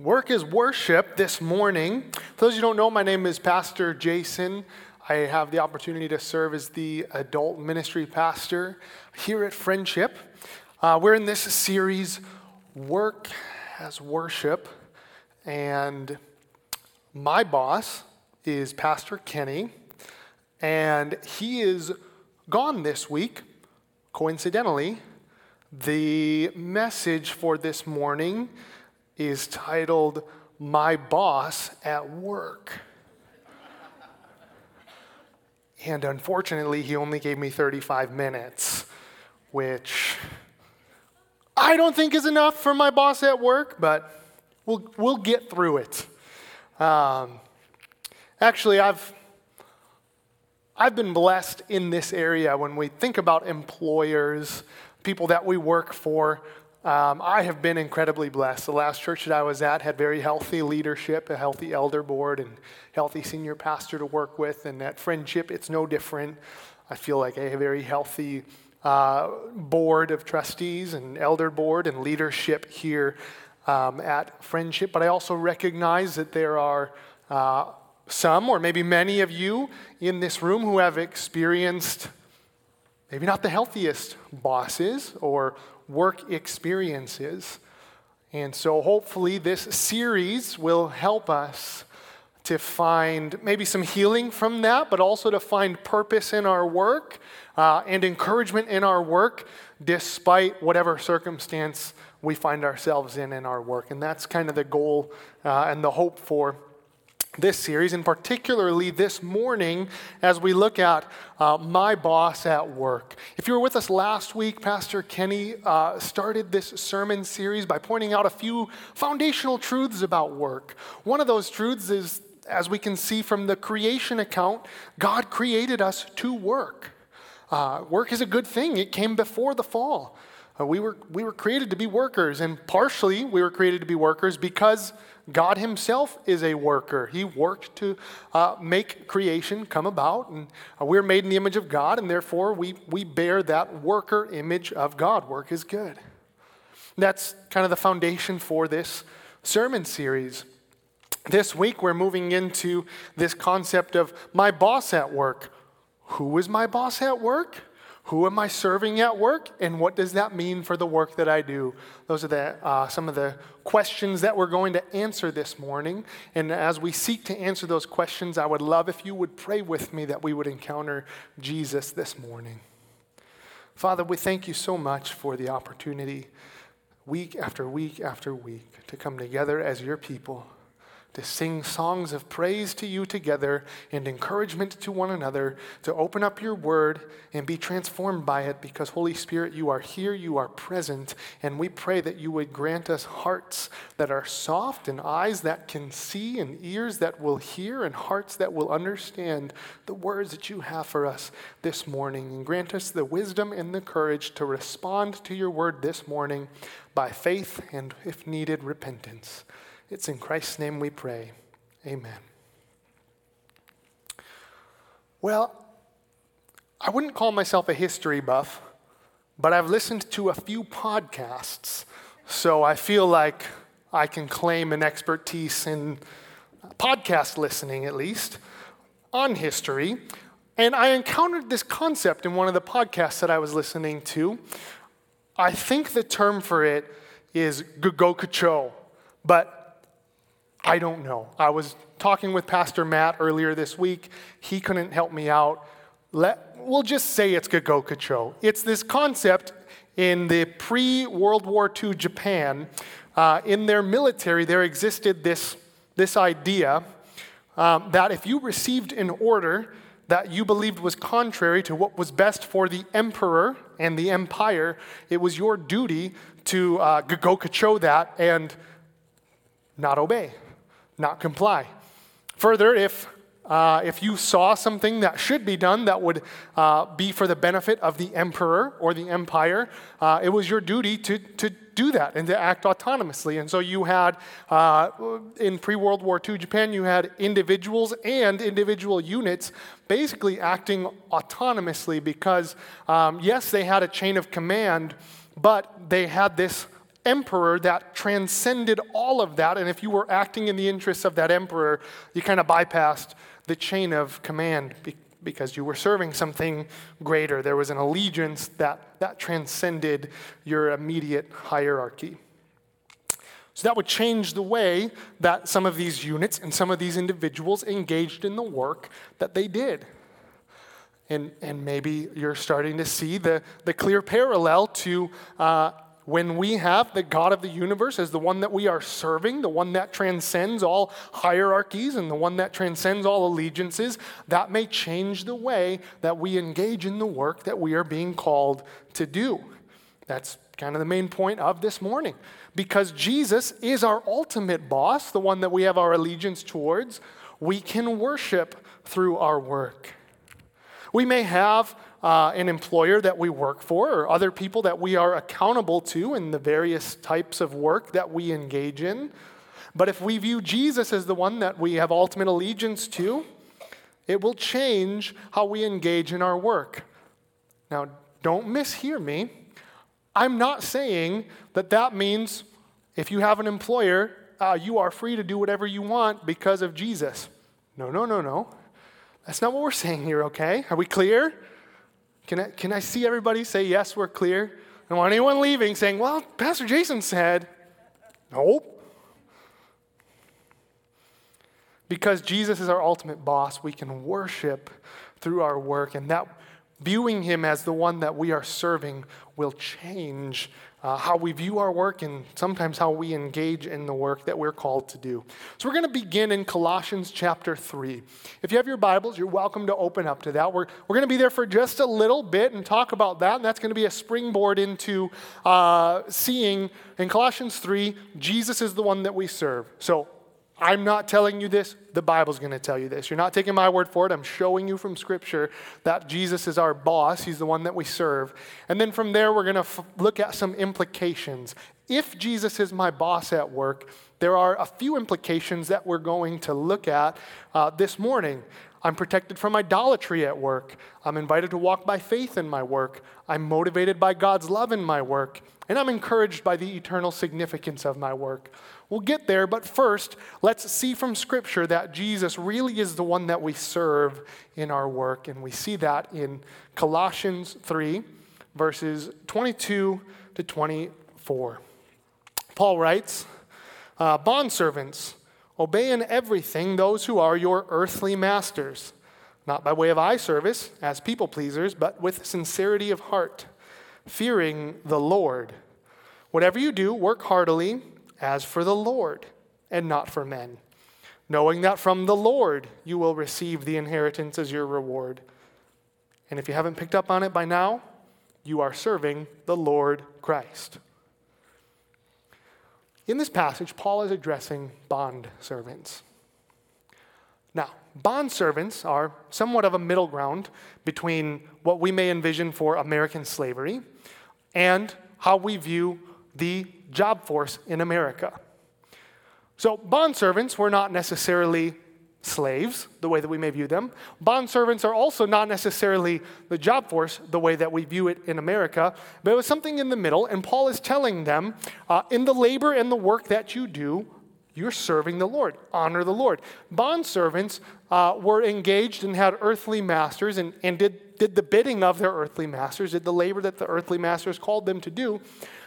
Work is worship this morning. For those you who don't know, my name is Pastor Jason. I have the opportunity to serve as the adult ministry pastor here at Friendship. Uh, we're in this series, Work as Worship, and my boss is Pastor Kenny, and he is gone this week, coincidentally. The message for this morning is titled My Boss at Work. And unfortunately, he only gave me 35 minutes, which I don't think is enough for my boss at work, but we'll, we'll get through it. Um, actually, I've, I've been blessed in this area when we think about employers, people that we work for. Um, I have been incredibly blessed. The last church that I was at had very healthy leadership, a healthy elder board, and healthy senior pastor to work with. And at Friendship, it's no different. I feel like a very healthy uh, board of trustees and elder board and leadership here um, at Friendship. But I also recognize that there are uh, some, or maybe many of you in this room who have experienced maybe not the healthiest bosses or work experiences. And so, hopefully, this series will help us to find maybe some healing from that, but also to find purpose in our work uh, and encouragement in our work, despite whatever circumstance we find ourselves in in our work. And that's kind of the goal uh, and the hope for this series, and particularly this morning as we look at uh, my boss at work. If you were with us last week, Pastor Kenny uh, started this sermon series by pointing out a few foundational truths about work. One of those truths is, as we can see from the creation account, God created us to work. Uh, work is a good thing, it came before the fall. Uh, we, were, we were created to be workers, and partially we were created to be workers because God Himself is a worker. He worked to uh, make creation come about, and uh, we're made in the image of God, and therefore we, we bear that worker image of God. Work is good. That's kind of the foundation for this sermon series. This week, we're moving into this concept of my boss at work. Who is my boss at work? Who am I serving at work, and what does that mean for the work that I do? Those are the, uh, some of the questions that we're going to answer this morning. And as we seek to answer those questions, I would love if you would pray with me that we would encounter Jesus this morning. Father, we thank you so much for the opportunity, week after week after week, to come together as your people to sing songs of praise to you together and encouragement to one another, to open up your word and be transformed by it because, Holy Spirit, you are here, you are present, and we pray that you would grant us hearts that are soft and eyes that can see and ears that will hear and hearts that will understand the words that you have for us this morning. And grant us the wisdom and the courage to respond to your word this morning by faith and, if needed, repentance. It's in Christ's name we pray. Amen. Well, I wouldn't call myself a history buff, but I've listened to a few podcasts, so I feel like I can claim an expertise in podcast listening, at least, on history. And I encountered this concept in one of the podcasts that I was listening to. I think the term for it is Gogokacho, but I don't know. I was talking with Pastor Matt earlier this week. He couldn't help me out. Let, we'll just say it's Gogokacho. It's this concept in the pre World War II Japan. Uh, in their military, there existed this, this idea um, that if you received an order that you believed was contrary to what was best for the emperor and the empire, it was your duty to uh, that and not obey not comply. Further, if uh, if you saw something that should be done that would uh, be for the benefit of the emperor or the empire, uh, it was your duty to, to do that and to act autonomously. And so you had, uh, in pre World War II Japan, you had individuals and individual units basically acting autonomously because, um, yes, they had a chain of command, but they had this emperor that transcended all of that. And if you were acting in the interests of that emperor, you kind of bypassed the chain of command because you were serving something greater. There was an allegiance that, that transcended your immediate hierarchy. So that would change the way that some of these units and some of these individuals engaged in the work that they did. And, and maybe you're starting to see the, the clear parallel to uh, when we have the God of the universe as the one that we are serving, the one that transcends all hierarchies and the one that transcends all allegiances, that may change the way that we engage in the work that we are being called to do. That's kind of the main point of this morning. Because Jesus is our ultimate boss, the one that we have our allegiance towards, we can worship through our work. We may have uh, an employer that we work for or other people that we are accountable to in the various types of work that we engage in. But if we view Jesus as the one that we have ultimate allegiance to, it will change how we engage in our work. Now, don't mishear me. I'm not saying that that means if you have an employer, uh, you are free to do whatever you want because of Jesus. No, no, no, no. That's not what we're saying here, okay? Are we clear? Can I, can I see everybody say, yes, we're clear? I don't want anyone leaving saying, well, Pastor Jason said, nope. Because Jesus is our ultimate boss, we can worship through our work, and that viewing him as the one that we are serving will change uh, how we view our work and sometimes how we engage in the work that we're called to do. So, we're going to begin in Colossians chapter 3. If you have your Bibles, you're welcome to open up to that. We're, we're going to be there for just a little bit and talk about that, and that's going to be a springboard into uh, seeing in Colossians 3, Jesus is the one that we serve. So, I'm not telling you this, the Bible's going to tell you this. You're not taking my word for it. I'm showing you from Scripture that Jesus is our boss, He's the one that we serve. And then from there, we're going to f- look at some implications. If Jesus is my boss at work, there are a few implications that we're going to look at uh, this morning. I'm protected from idolatry at work. I'm invited to walk by faith in my work. I'm motivated by God's love in my work. And I'm encouraged by the eternal significance of my work. We'll get there, but first, let's see from Scripture that Jesus really is the one that we serve in our work. And we see that in Colossians 3, verses 22 to 24. Paul writes, uh, Bondservants, obey in everything those who are your earthly masters, not by way of eye service as people pleasers, but with sincerity of heart, fearing the Lord. Whatever you do, work heartily as for the Lord and not for men, knowing that from the Lord you will receive the inheritance as your reward. And if you haven't picked up on it by now, you are serving the Lord Christ. In this passage, Paul is addressing bond servants. Now, bond servants are somewhat of a middle ground between what we may envision for American slavery and how we view the job force in America. So, bond servants were not necessarily slaves, the way that we may view them. Bond servants are also not necessarily the job force, the way that we view it in America, but it was something in the middle, and Paul is telling them uh, in the labor and the work that you do, you're serving the Lord. Honor the Lord. Bond servants uh, were engaged and had earthly masters and, and did, did the bidding of their earthly masters, did the labor that the earthly masters called them to do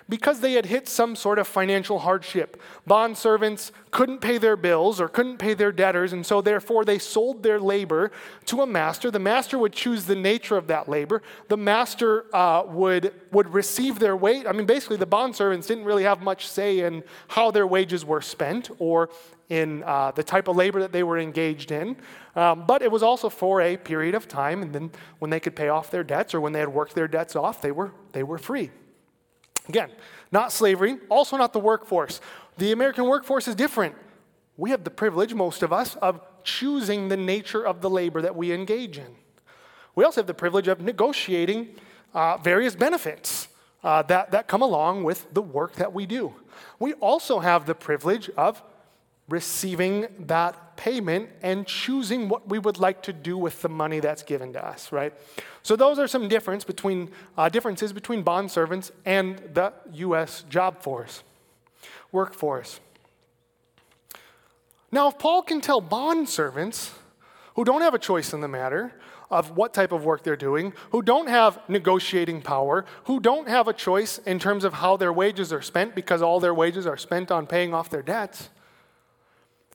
because they had hit some sort of financial hardship. Bond servants couldn't pay their bills or couldn't pay their debtors, and so therefore they sold their labor to a master. The master would choose the nature of that labor. The master uh, would, would receive their wage. I mean, basically, the bond servants didn't really have much say in how their wages were spent or in uh, the type of labor that they were engaged in. Um, but it was also for a period of time, and then when they could pay off their debts or when they had worked their debts off, they were, they were free. Again, not slavery, also not the workforce. The American workforce is different. We have the privilege, most of us, of choosing the nature of the labor that we engage in. We also have the privilege of negotiating uh, various benefits uh, that, that come along with the work that we do. We also have the privilege of receiving that payment and choosing what we would like to do with the money that's given to us, right? So those are some difference between, uh, differences between bond servants and the U.S. job force. workforce. Now, if Paul can tell bond servants who don't have a choice in the matter of what type of work they're doing, who don't have negotiating power, who don't have a choice in terms of how their wages are spent because all their wages are spent on paying off their debts,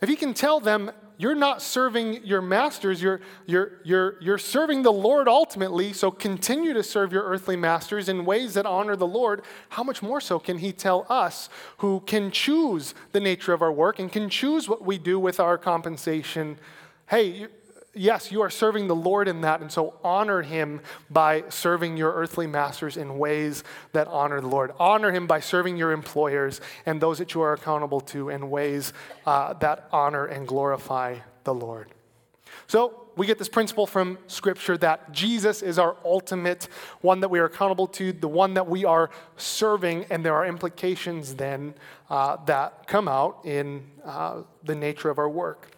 if he can tell them you're not serving your masters, you're, you're, you're, you're serving the Lord ultimately, so continue to serve your earthly masters in ways that honor the Lord. How much more so can He tell us who can choose the nature of our work and can choose what we do with our compensation? Hey, yes, you are serving the Lord in that, and so honor him by serving your earthly masters in ways that honor the Lord. Honor him by serving your employers and those that you are accountable to in ways uh, that honor and glorify the Lord. So, we get this principle from Scripture that Jesus is our ultimate one that we are accountable to, the one that we are serving, and there are implications then uh, that come out in uh, the nature of our work.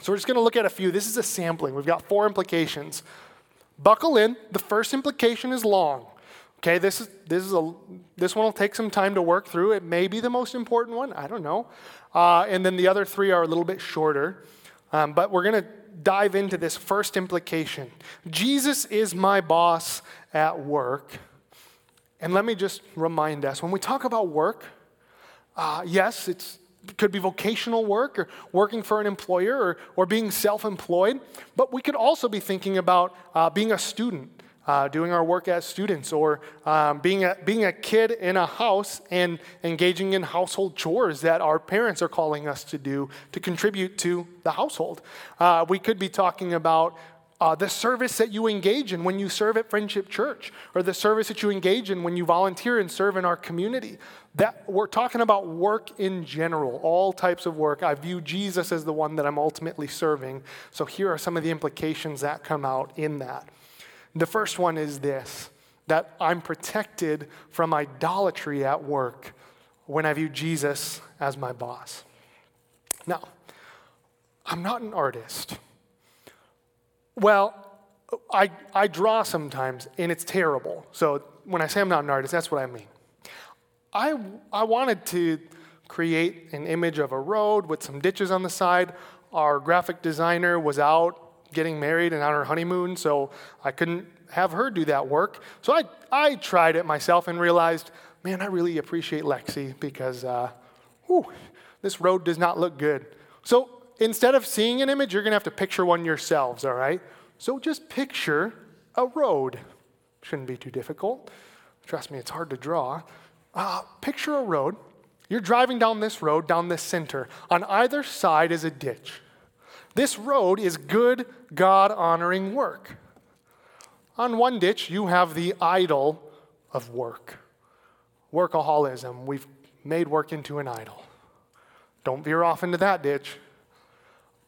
So we're just going to look at a few. This is a sampling. We've got four implications. Buckle in. The first implication is long. Okay, this is this is a this one will take some time to work through. It may be the most important one. I don't know. Uh, and then the other three are a little bit shorter. Um, but we're going to dive into this first implication. Jesus is my boss at work. And let me just remind us when we talk about work, uh, yes, it's could be vocational work or working for an employer or, or being self employed. But we could also be thinking about uh, being a student, uh, doing our work as students, or um, being, a, being a kid in a house and engaging in household chores that our parents are calling us to do to contribute to the household. Uh, we could be talking about uh, the service that you engage in when you serve at Friendship Church, or the service that you engage in when you volunteer and serve in our community. That we're talking about work in general, all types of work. I view Jesus as the one that I'm ultimately serving. So here are some of the implications that come out in that. The first one is this that I'm protected from idolatry at work when I view Jesus as my boss. Now, I'm not an artist. Well, I, I draw sometimes, and it's terrible. So when I say I'm not an artist, that's what I mean. I, I wanted to create an image of a road with some ditches on the side. Our graphic designer was out getting married and on her honeymoon, so I couldn't have her do that work. So I, I tried it myself and realized, man, I really appreciate Lexi because uh, whew, this road does not look good. So instead of seeing an image, you're going to have to picture one yourselves, all right? So just picture a road. Shouldn't be too difficult. Trust me, it's hard to draw. Uh, picture a road. You're driving down this road, down this center. On either side is a ditch. This road is good, God honoring work. On one ditch, you have the idol of work workaholism. We've made work into an idol. Don't veer off into that ditch.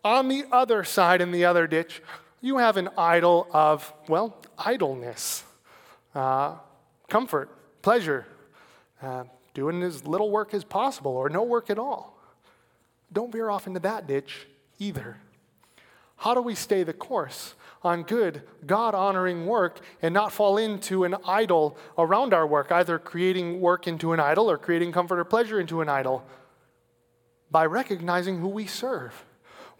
On the other side, in the other ditch, you have an idol of, well, idleness, uh, comfort, pleasure, uh, doing as little work as possible or no work at all. Don't veer off into that ditch either. How do we stay the course on good, God honoring work and not fall into an idol around our work, either creating work into an idol or creating comfort or pleasure into an idol? By recognizing who we serve.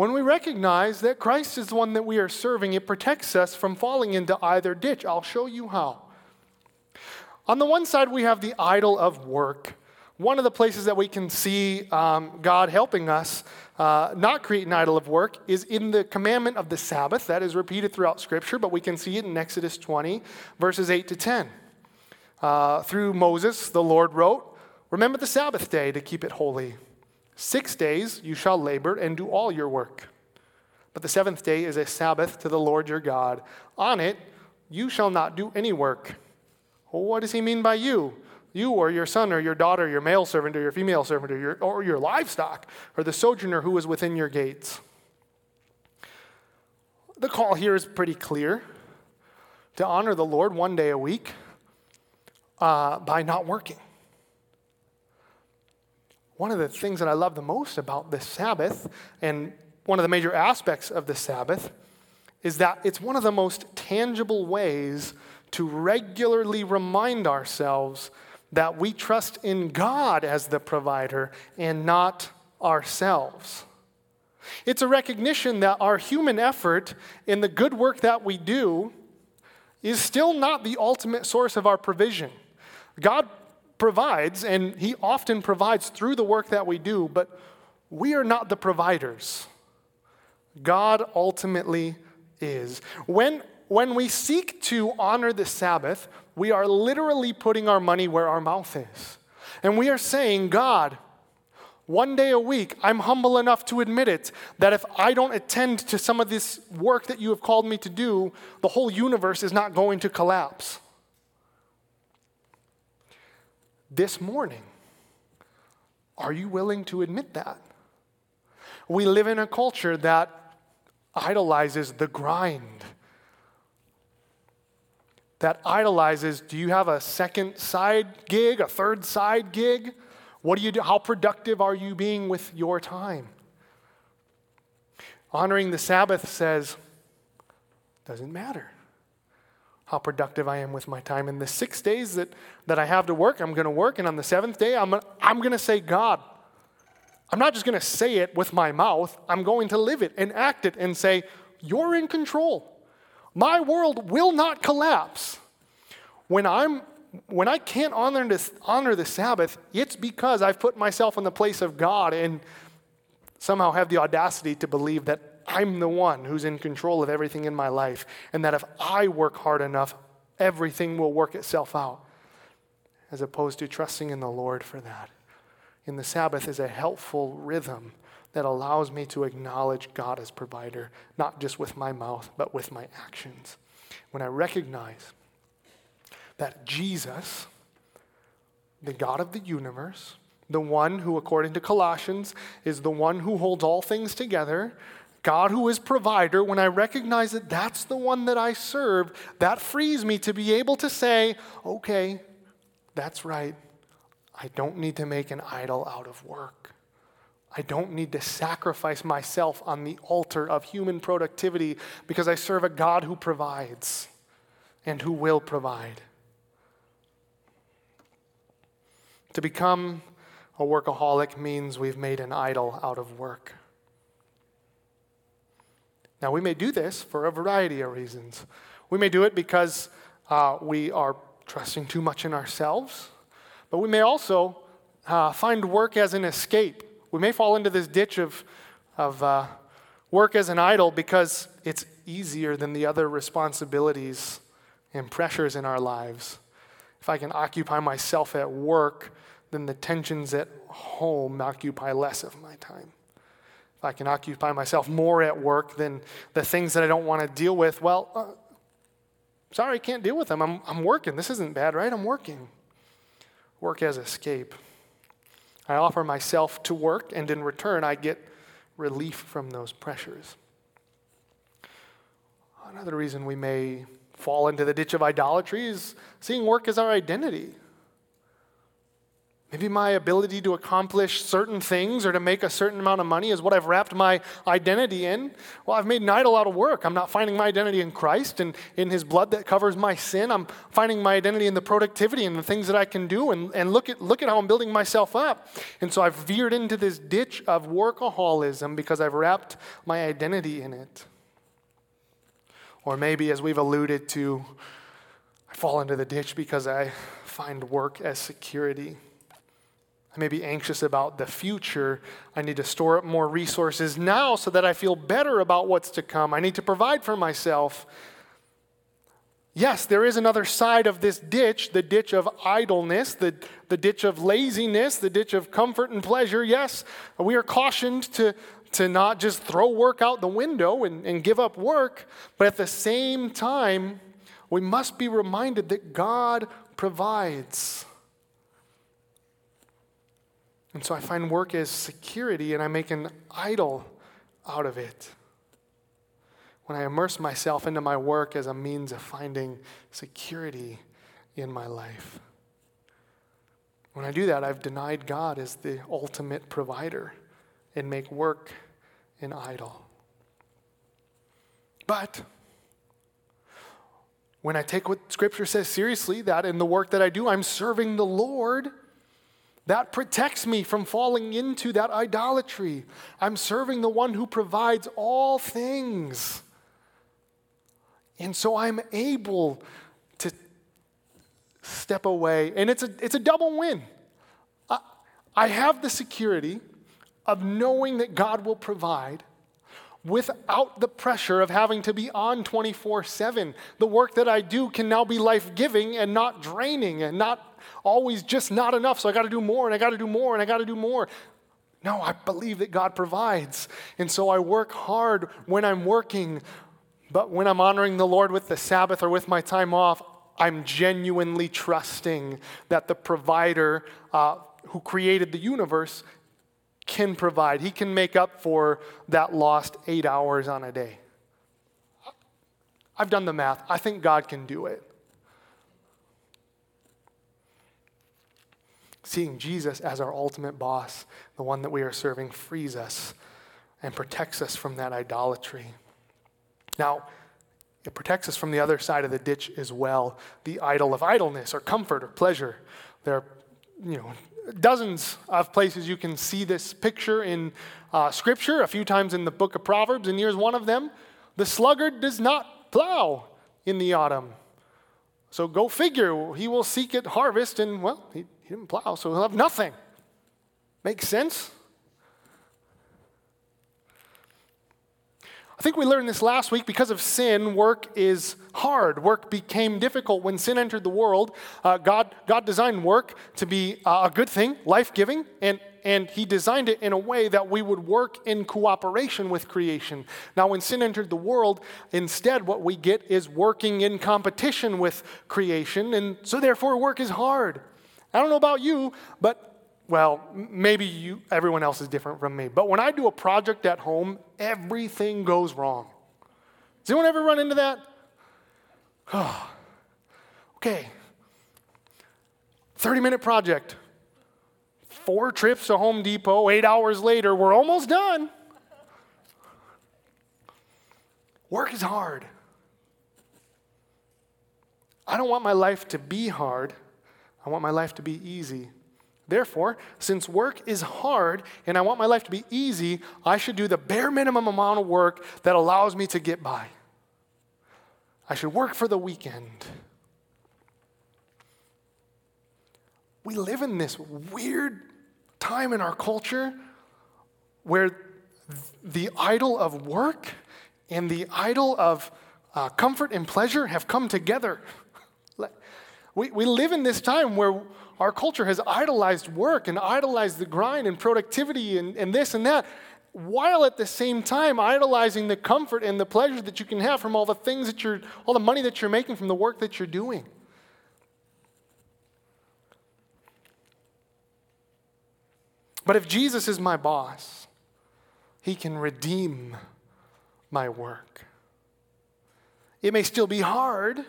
When we recognize that Christ is the one that we are serving, it protects us from falling into either ditch. I'll show you how. On the one side, we have the idol of work. One of the places that we can see um, God helping us uh, not create an idol of work is in the commandment of the Sabbath. That is repeated throughout Scripture, but we can see it in Exodus 20, verses 8 to 10. Uh, through Moses, the Lord wrote, Remember the Sabbath day to keep it holy. Six days you shall labor and do all your work. But the seventh day is a Sabbath to the Lord your God. On it you shall not do any work. Well, what does he mean by you? You or your son or your daughter, your male servant or your female servant, or your, or your livestock, or the sojourner who is within your gates. The call here is pretty clear to honor the Lord one day a week uh, by not working one of the things that I love the most about the Sabbath, and one of the major aspects of the Sabbath, is that it's one of the most tangible ways to regularly remind ourselves that we trust in God as the provider and not ourselves. It's a recognition that our human effort in the good work that we do is still not the ultimate source of our provision. God provides, and He often provides through the work that we do, but we are not the providers. God ultimately is. When, when we seek to honor the Sabbath, we are literally putting our money where our mouth is. And we are saying, God, one day a week, I'm humble enough to admit it, that if I don't attend to some of this work that you have called me to do, the whole universe is not going to collapse. This morning, are you willing to admit that? We live in a culture that idolizes the grind, that idolizes do you have a second side gig, a third side gig? What do you do? How productive are you being with your time? Honoring the Sabbath says, doesn't matter how productive I am with my time. In the six days that, that I have to work, I'm going to work. And on the seventh day, I'm, I'm going to say, God, I'm not just going to say it with my mouth, I'm going to live it and act it and say, You're in control. My world will not collapse. When I'm when I can't honor, this, honor the Sabbath, it's because I've put myself in the place of God and somehow have the audacity to believe that I'm the one who's in control of everything in my life, and that if I work hard enough, everything will work itself out, as opposed to trusting in the Lord for that. In the Sabbath is a helpful rhythm that allows me to acknowledge God as provider, not just with my mouth, but with my actions. When I recognize that Jesus, the God of the universe, the one who, according to Colossians, is the one who holds all things together, God who is provider, when I recognize that that's the one that I serve, that frees me to be able to say, okay, that's right. I don't need to make an idol out of work. I don't need to sacrifice myself on the altar of human productivity because I serve a God who provides and who will provide. To become a workaholic means we've made an idol out of work. Now, we may do this for a variety of reasons. We may do it because uh, we are trusting too much in ourselves, but we may also uh, find work as an escape. We may fall into this ditch of, of uh, work as an idol because it's easier than the other responsibilities and pressures in our lives. If I can occupy myself at work, then the tensions at home occupy less of my time. If I can occupy myself more at work than the things that I don't want to deal with, well, uh, sorry, I can't deal with them. I'm, I'm working. This isn't bad, right? I'm working. Work as escape. I offer myself to work, and in return, I get relief from those pressures. Another reason we may fall into the ditch of idolatry is seeing work as our identity. Maybe my ability to accomplish certain things or to make a certain amount of money is what I've wrapped my identity in. Well, I've made an idol out of work. I'm not finding my identity in Christ and in His blood that covers my sin. I'm finding my identity in the productivity and the things that I can do. And, and look, at, look at how I'm building myself up. And so I've veered into this ditch of workaholism because I've wrapped my identity in it. Or maybe, as we've alluded to, I fall into the ditch because I find work as security. I may be anxious about the future. I need to store up more resources now so that I feel better about what's to come. I need to provide for myself. Yes, there is another side of this ditch the ditch of idleness, the, the ditch of laziness, the ditch of comfort and pleasure. Yes, we are cautioned to, to not just throw work out the window and, and give up work, but at the same time, we must be reminded that God provides. And so I find work as security and I make an idol out of it. When I immerse myself into my work as a means of finding security in my life. When I do that, I've denied God as the ultimate provider and make work an idol. But when I take what Scripture says seriously, that in the work that I do, I'm serving the Lord, that protects me from falling into that idolatry. I'm serving the one who provides all things. And so I'm able to step away. And it's a, it's a double win. I, I have the security of knowing that God will provide without the pressure of having to be on 24 7. The work that I do can now be life giving and not draining and not always just not enough. So I got to do more and I got to do more and I got to do more. No, I believe that God provides. And so I work hard when I'm working, but when I'm honoring the Lord with the Sabbath or with my time off, I'm genuinely trusting that the provider uh, who created the universe can provide. He can make up for that lost eight hours on a day. I've done the math. I think God can do it. Seeing Jesus as our ultimate boss, the one that we are serving, frees us and protects us from that idolatry. Now, it protects us from the other side of the ditch as well the idol of idleness or comfort or pleasure. There are, you know, dozens of places you can see this picture in uh, Scripture, a few times in the book of Proverbs, and here's one of them The sluggard does not plow in the autumn. So go figure, he will seek at harvest, and well, he, he didn't plow, so he'll have nothing. Makes sense? I think we learned this last week because of sin, work is hard. Work became difficult when sin entered the world. Uh, God, God designed work to be uh, a good thing, life giving, and, and He designed it in a way that we would work in cooperation with creation. Now, when sin entered the world, instead, what we get is working in competition with creation, and so therefore, work is hard. I don't know about you, but well, maybe you, everyone else is different from me, but when I do a project at home, everything goes wrong. Does anyone ever run into that? Oh, okay. 30 minute project. Four trips to Home Depot, eight hours later, we're almost done. Work is hard. I don't want my life to be hard, I want my life to be easy. Therefore, since work is hard and I want my life to be easy, I should do the bare minimum amount of work that allows me to get by. I should work for the weekend. We live in this weird time in our culture where the idol of work and the idol of uh, comfort and pleasure have come together. We, we live in this time where our culture has idolized work and idolized the grind and productivity and, and this and that, while at the same time idolizing the comfort and the pleasure that you can have from all the things that you're, all the money that you're making from the work that you're doing. But if Jesus is my boss, he can redeem my work. It may still be hard,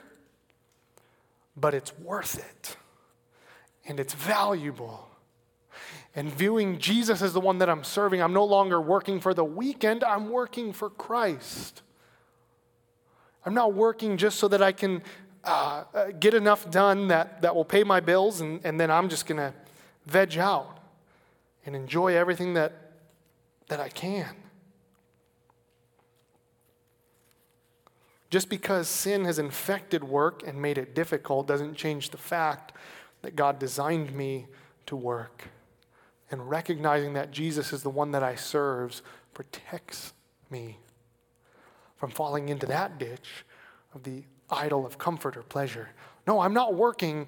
but it's worth it and it's valuable. And viewing Jesus as the one that I'm serving, I'm no longer working for the weekend, I'm working for Christ. I'm not working just so that I can uh, uh get enough done that, that will pay my bills, and, and then I'm just going to veg out and enjoy everything that, that I can. Just because sin has infected work and made it difficult doesn't change the fact that God designed me to work. And recognizing that Jesus is the one that I serve protects me from falling into that ditch of the idol of comfort or pleasure. No, I'm not working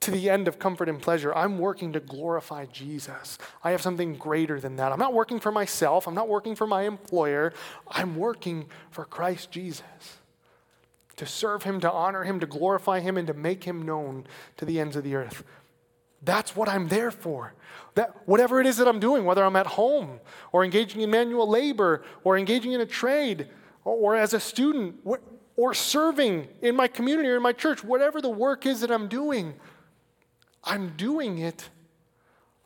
to the end of comfort and pleasure. I'm working to glorify Jesus. I have something greater than that. I'm not working for myself. I'm not working for my employer. I'm working for Christ Jesus to serve him, to honor him, to glorify him, and to make him known to the ends of the earth. That's what I'm there for. That whatever it is that I'm doing, whether I'm at home or engaging in manual labor or engaging in a trade or, or as a student or, or serving in my community or in my church, whatever the work is that I'm doing, I'm doing it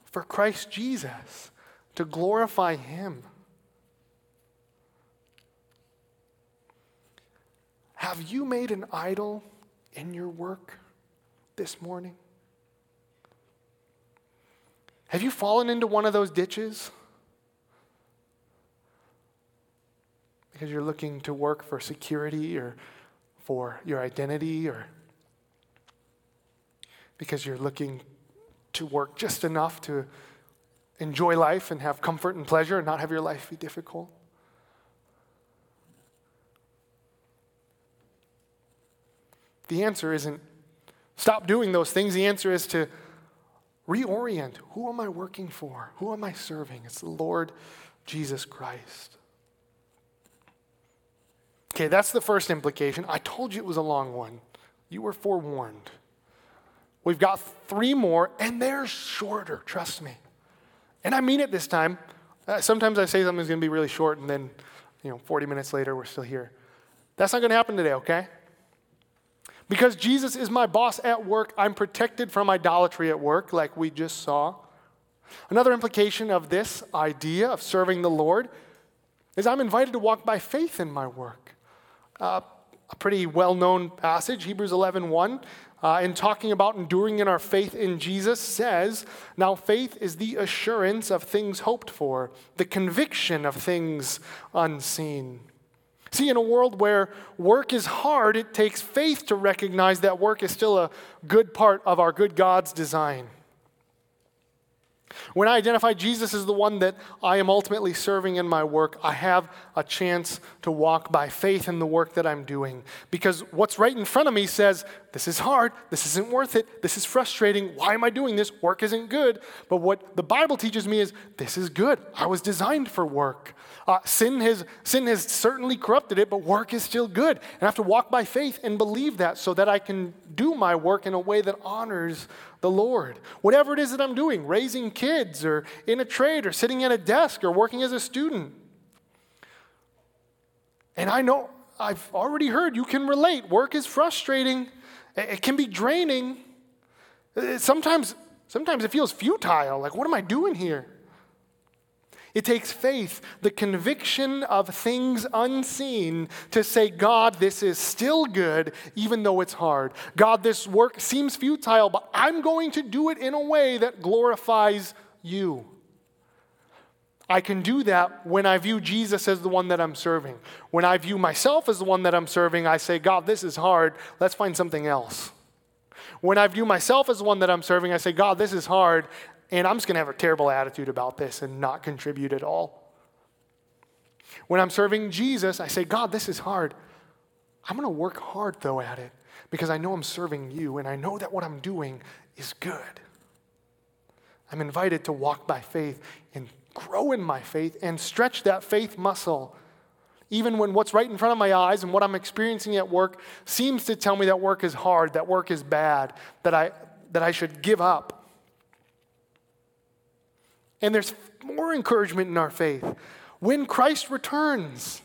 for Christ Jesus to glorify him. Have you made an idol in your work this morning? Have you fallen into one of those ditches? Because you're looking to work for security or for your identity or because you're looking to work just enough to enjoy life and have comfort and pleasure and not have your life be difficult? The answer isn't stop doing those things. The answer is to reorient. Who am I working for? Who am I serving? It's the Lord Jesus Christ. Okay, that's the first implication. I told you it was a long one. You were forewarned. We've got three more, and they're shorter, trust me. And I mean it this time. Uh, sometimes I say something's going to be really short, and then, you know, 40 minutes later, we're still here. That's not going to happen today, okay? Because Jesus is my boss at work, I'm protected from idolatry at work, like we just saw. Another implication of this idea of serving the Lord is I'm invited to walk by faith in my work. Uh, a pretty well-known passage, Hebrews 11:1, 1, uh, in talking about enduring in our faith in Jesus, says, "Now faith is the assurance of things hoped for, the conviction of things unseen." See, in a world where work is hard, it takes faith to recognize that work is still a good part of our good God's design. When I identify Jesus as the one that I am ultimately serving in my work, I have a chance to walk by faith in the work that I'm doing. Because what's right in front of me says, This is hard. This isn't worth it. This is frustrating. Why am I doing this? Work isn't good. But what the Bible teaches me is, This is good. I was designed for work. Uh, sin, has, sin has certainly corrupted it, but work is still good. And I have to walk by faith and believe that so that I can do my work in a way that honors the Lord. Whatever it is that I'm doing, raising kids or in a trade or sitting at a desk or working as a student. And I know, I've already heard you can relate. Work is frustrating, it can be draining. Sometimes, sometimes it feels futile. Like, what am I doing here? It takes faith, the conviction of things unseen, to say, God, this is still good, even though it's hard. God, this work seems futile, but I'm going to do it in a way that glorifies you. I can do that when I view Jesus as the one that I'm serving. When I view myself as the one that I'm serving, I say, God, this is hard. Let's find something else. When I view myself as the one that I'm serving, I say, God, this is hard and I'm just going to have a terrible attitude about this and not contribute at all. When I'm serving Jesus, I say, God, this is hard. I'm going to work hard, though, at it because I know I'm serving you and I know that what I'm doing is good. I'm invited to walk by faith and grow in my faith and stretch that faith muscle. Even when what's right in front of my eyes and what I'm experiencing at work seems to tell me that work is hard, that work is bad, that I, that I should give up. And there's more encouragement in our faith. When Christ returns,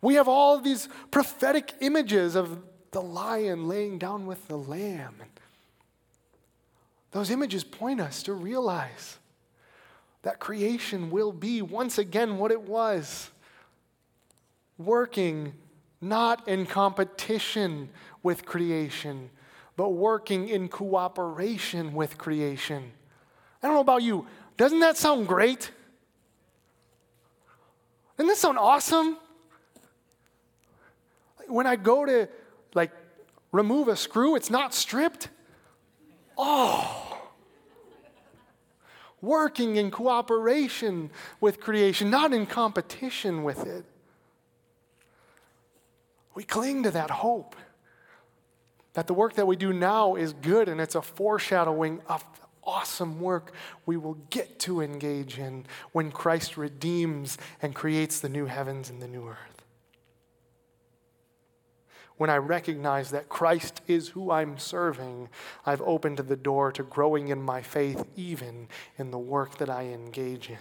we have all these prophetic images of the lion laying down with the lamb. Those images point us to realize that creation will be once again what it was working not in competition with creation, but working in cooperation with creation. I don't know about you. Doesn't that sound great? Doesn't that sound awesome? When I go to like remove a screw, it's not stripped. Oh. Working in cooperation with creation, not in competition with it. We cling to that hope that the work that we do now is good and it's a foreshadowing of awesome work we will get to engage in when Christ redeems and creates the new heavens and the new earth. When I recognize that Christ is who I'm serving, I've opened the door to growing in my faith, even in the work that I engage in.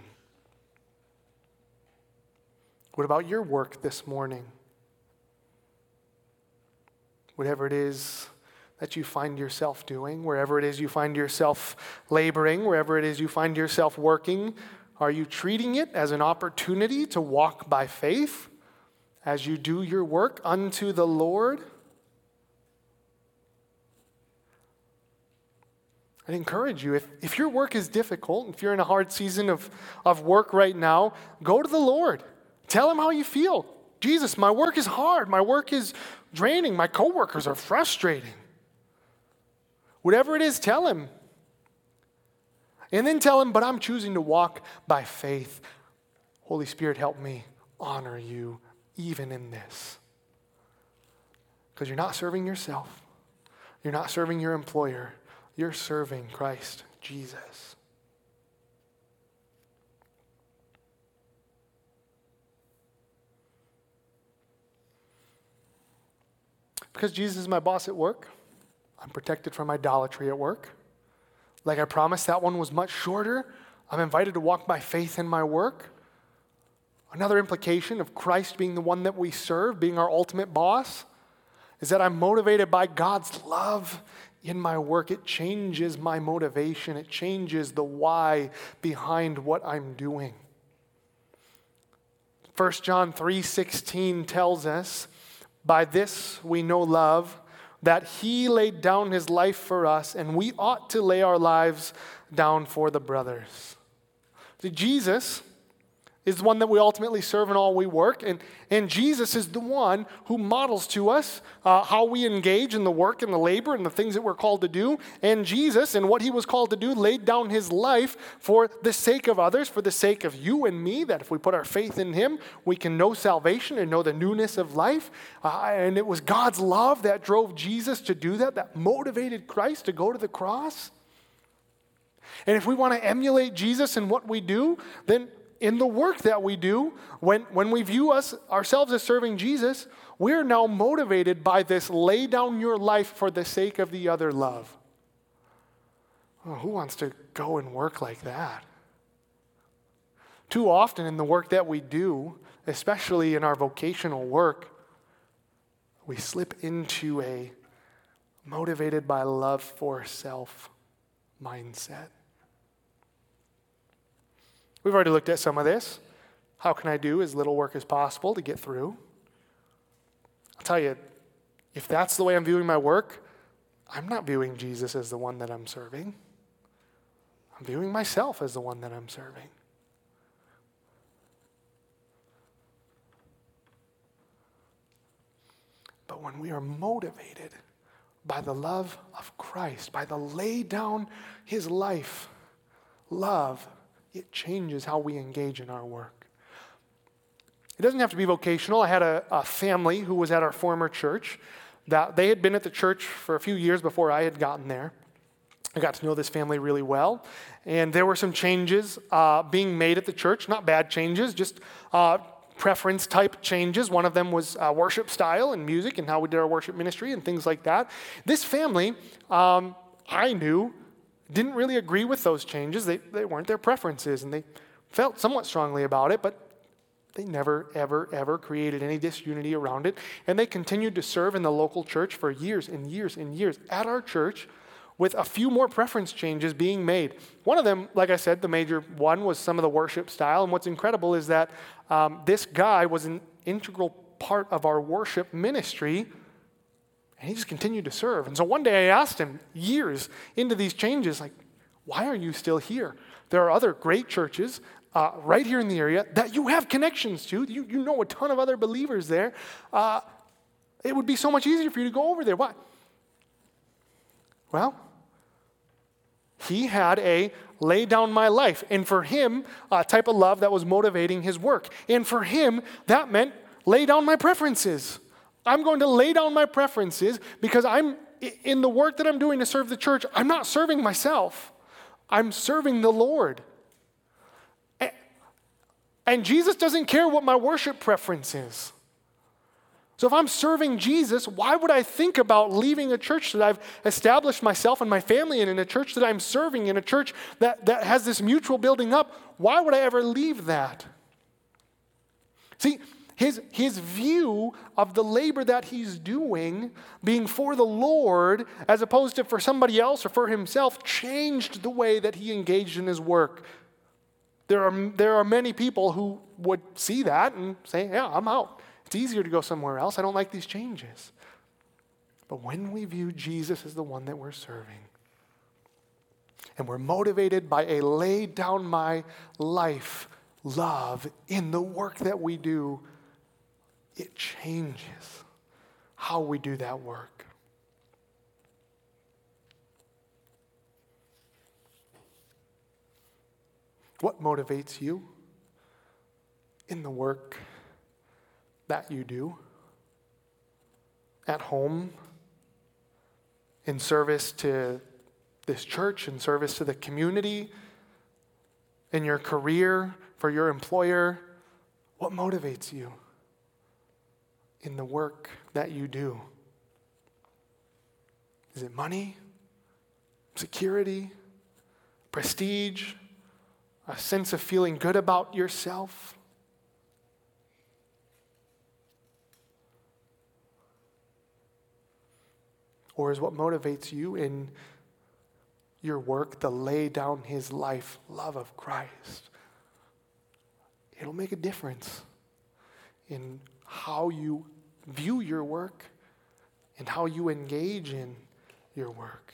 What about your work this morning? Whatever it is that you find yourself doing, wherever it is you find yourself laboring, wherever it is you find yourself working, are you treating it as an opportunity to walk by faith, as you do your work unto the Lord. I'd encourage you, if, if your work is difficult, if you're in a hard season of, of work right now, go to the Lord. Tell him how you feel. Jesus, my work is hard. My work is draining. My coworkers are frustrating. Whatever it is, tell him. And then tell him, but I'm choosing to walk by faith. Holy Spirit, help me honor you even in this. Because you're not serving yourself, you're not serving your employer, you're serving Christ Jesus. Because Jesus is my boss at work, I'm protected from idolatry at work. Like I promised, that one was much shorter. I'm invited to walk by faith in my work. Another implication of Christ being the one that we serve, being our ultimate boss, is that I'm motivated by God's love in my work, it changes my motivation, it changes the why behind what I'm doing. 1 John 3:16 tells us, "By this we know love, that he laid down his life for us, and we ought to lay our lives down for the brothers." See, Jesus is the one that we ultimately serve in all we work. And, and Jesus is the one who models to us uh, how we engage in the work and the labor and the things that we're called to do. And Jesus, and what he was called to do, laid down his life for the sake of others, for the sake of you and me, that if we put our faith in him, we can know salvation and know the newness of life. Uh, and it was God's love that drove Jesus to do that, that motivated Christ to go to the cross. And if we want to emulate Jesus in what we do, then in the work that we do, when, when we view us ourselves as serving Jesus, we're now motivated by this lay down your life for the sake of the other love. Oh, who wants to go and work like that? Too often in the work that we do, especially in our vocational work, we slip into a motivated by love for self mindset. We've already looked at some of this. How can I do as little work as possible to get through? I'll tell you, if that's the way I'm viewing my work, I'm not viewing Jesus as the one that I'm serving. I'm viewing myself as the one that I'm serving. But when we are motivated by the love of Christ, by the lay down his life, love it changes how we engage in our work. It doesn't have to be vocational. I had a, a family who was at our former church that they had been at the church for a few years before I had gotten there. I got to know this family really well. And there were some changes uh, being made at the church, not bad changes, just uh, preference type changes. One of them was uh, worship style and music and how we did our worship ministry and things like that. This family, um, I knew, didn't really agree with those changes. They, they weren't their preferences, and they felt somewhat strongly about it, but they never, ever, ever created any disunity around it. And they continued to serve in the local church for years and years and years at our church with a few more preference changes being made. One of them, like I said, the major one was some of the worship style. And what's incredible is that um, this guy was an integral part of our worship ministry and he just continued to serve. And so one day I asked him, years into these changes, like, why are you still here? There are other great churches uh, right here in the area that you have connections to. You, you know a ton of other believers there. Uh, it would be so much easier for you to go over there. Why? Well, he had a lay down my life. And for him, a type of love that was motivating his work. And for him, that meant lay down my preferences. I'm going to lay down my preferences because I'm in the work that I'm doing to serve the church, I'm not serving myself. I'm serving the Lord. And Jesus doesn't care what my worship preference is. So if I'm serving Jesus, why would I think about leaving a church that I've established myself and my family in, in a church that I'm serving, in a church that, that has this mutual building up? Why would I ever leave that? See, his, his view of the labor that he's doing being for the Lord as opposed to for somebody else or for himself changed the way that he engaged in his work. There are, there are many people who would see that and say, Yeah, I'm out. It's easier to go somewhere else. I don't like these changes. But when we view Jesus as the one that we're serving, and we're motivated by a lay down my life love in the work that we do, it changes how we do that work. What motivates you in the work that you do? At home, in service to this church, in service to the community, in your career, for your employer? What motivates you in the work that you do? Is it money, security, prestige, a sense of feeling good about yourself? Or is what motivates you in your work the lay down his life love of Christ? It'll make a difference in how you view your work and how you engage in your work.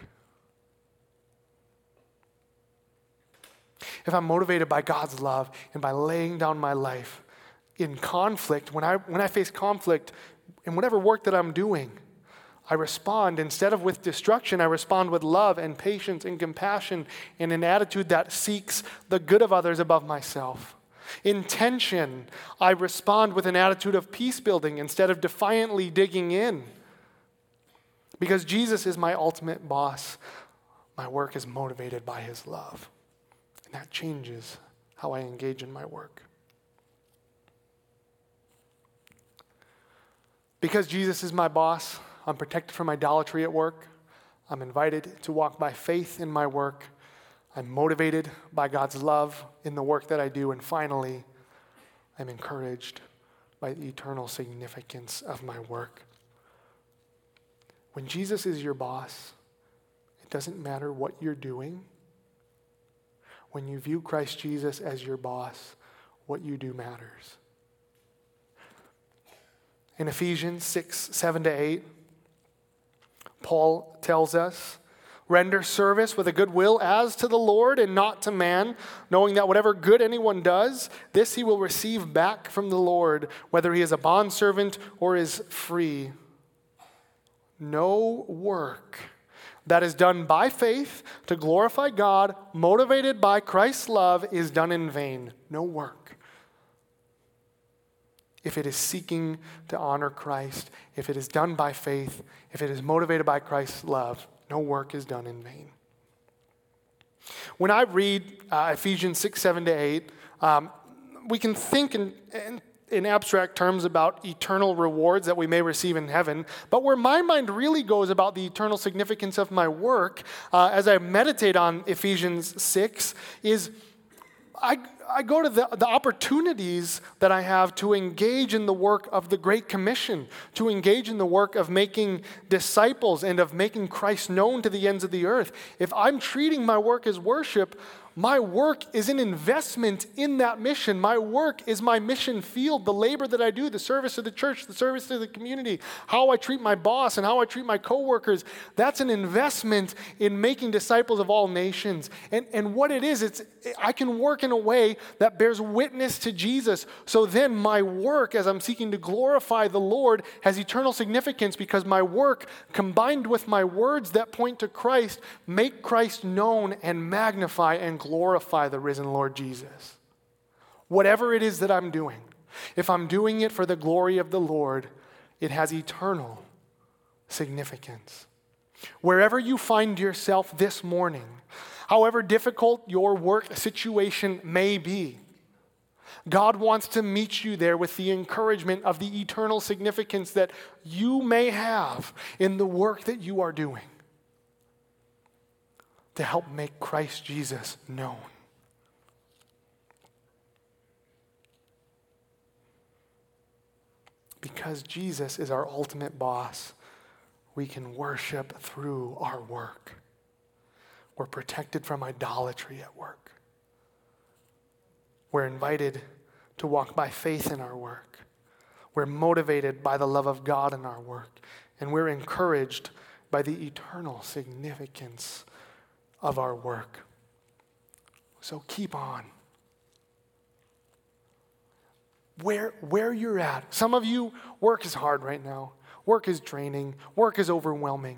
If I'm motivated by God's love and by laying down my life in conflict, when I, when I face conflict in whatever work that I'm doing, I respond, instead of with destruction, I respond with love and patience and compassion and an attitude that seeks the good of others above myself. In tension, I respond with an attitude of peace building instead of defiantly digging in. Because Jesus is my ultimate boss, my work is motivated by his love. And that changes how I engage in my work. Because Jesus is my boss, I'm protected from idolatry at work. I'm invited to walk by faith in my work. I'm motivated by God's love in the work that I do. And finally, I'm encouraged by the eternal significance of my work. When Jesus is your boss, it doesn't matter what you're doing. When you view Christ Jesus as your boss, what you do matters. In Ephesians 6 7 to 8, Paul tells us Render service with a good will as to the Lord and not to man, knowing that whatever good anyone does, this he will receive back from the Lord, whether he is a bondservant or is free. No work that is done by faith to glorify God, motivated by Christ's love, is done in vain. No work. If it is seeking to honor Christ, if it is done by faith, if it is motivated by Christ's love, no work is done in vain. When I read uh, Ephesians 6, 7 to 8, um, we can think in, in, in, abstract terms about eternal rewards that we may receive in heaven, but where my mind really goes about the eternal significance of my work uh, as I meditate on Ephesians 6 is I, I go to the, the opportunities that I have to engage in the work of the Great Commission, to engage in the work of making disciples and of making Christ known to the ends of the earth. If I'm treating my work as worship, my work is an investment in that mission. My work is my mission field, the labor that I do, the service to the church, the service to the community, how I treat my boss and how I treat my coworkers. That's an investment in making disciples of all nations. And, and what it is, it's I can work in a way that bears witness to Jesus. So then my work as I'm seeking to glorify the Lord has eternal significance because my work combined with my words that point to Christ make Christ known and magnify and glorify the risen Lord Jesus. Whatever it is that I'm doing, if I'm doing it for the glory of the Lord, it has eternal significance. Wherever you find yourself this morning, however difficult your work situation may be, God wants to meet you there with the encouragement of the eternal significance that you may have in the work that you are doing to help make Christ Jesus known. Because Jesus is our ultimate boss, we can worship through our work. We're protected from idolatry at work. We're invited to walk by faith in our work. We're motivated by the love of God in our work, and we're encouraged by the eternal significance of our work. So keep on. Where, where you're at. Some of you, work is hard right now. Work is draining. Work is overwhelming.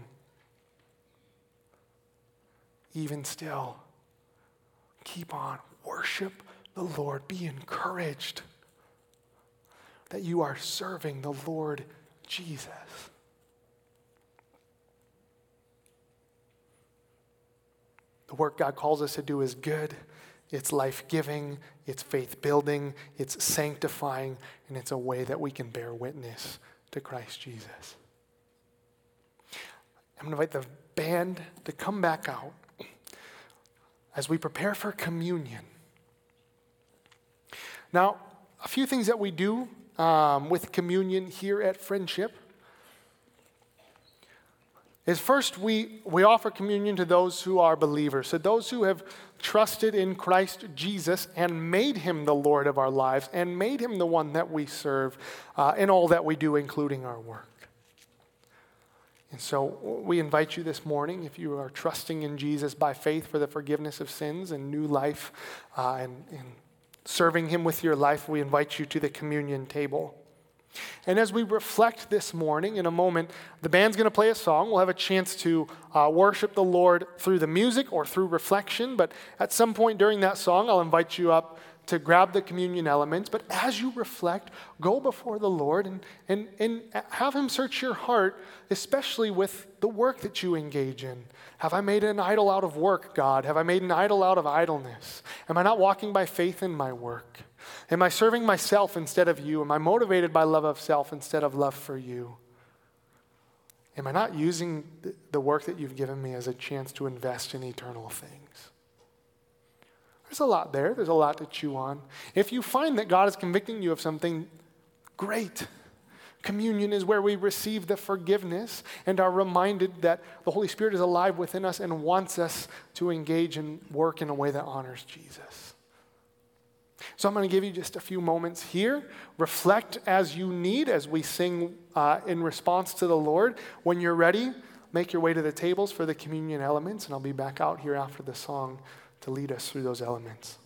Even still, keep on. Worship the Lord. Be encouraged that you are serving the Lord Jesus. The work God calls us to do is good, it's life giving, it's faith building, it's sanctifying, and it's a way that we can bear witness to Christ Jesus. I'm going to invite the band to come back out as we prepare for communion. Now, a few things that we do um, with communion here at Friendship is first we, we offer communion to those who are believers, so those who have trusted in Christ Jesus and made him the Lord of our lives and made him the one that we serve uh, in all that we do, including our work. And so we invite you this morning, if you are trusting in Jesus by faith for the forgiveness of sins and new life uh, and, and serving him with your life, we invite you to the communion table. And as we reflect this morning, in a moment, the band's going to play a song. We'll have a chance to uh, worship the Lord through the music or through reflection. But at some point during that song, I'll invite you up to grab the communion elements. But as you reflect, go before the Lord and, and, and have Him search your heart, especially with the work that you engage in. Have I made an idol out of work, God? Have I made an idol out of idleness? Am I not walking by faith in my work? Am I serving myself instead of you? Am I motivated by love of self instead of love for you? Am I not using the work that you've given me as a chance to invest in eternal things? There's a lot there. There's a lot to chew on. If you find that God is convicting you of something, great. Communion is where we receive the forgiveness and are reminded that the Holy Spirit is alive within us and wants us to engage and work in a way that honors Jesus. So I'm going to give you just a few moments here. Reflect as you need as we sing uh, in response to the Lord. When you're ready, make your way to the tables for the communion elements, and I'll be back out here after the song to lead us through those elements.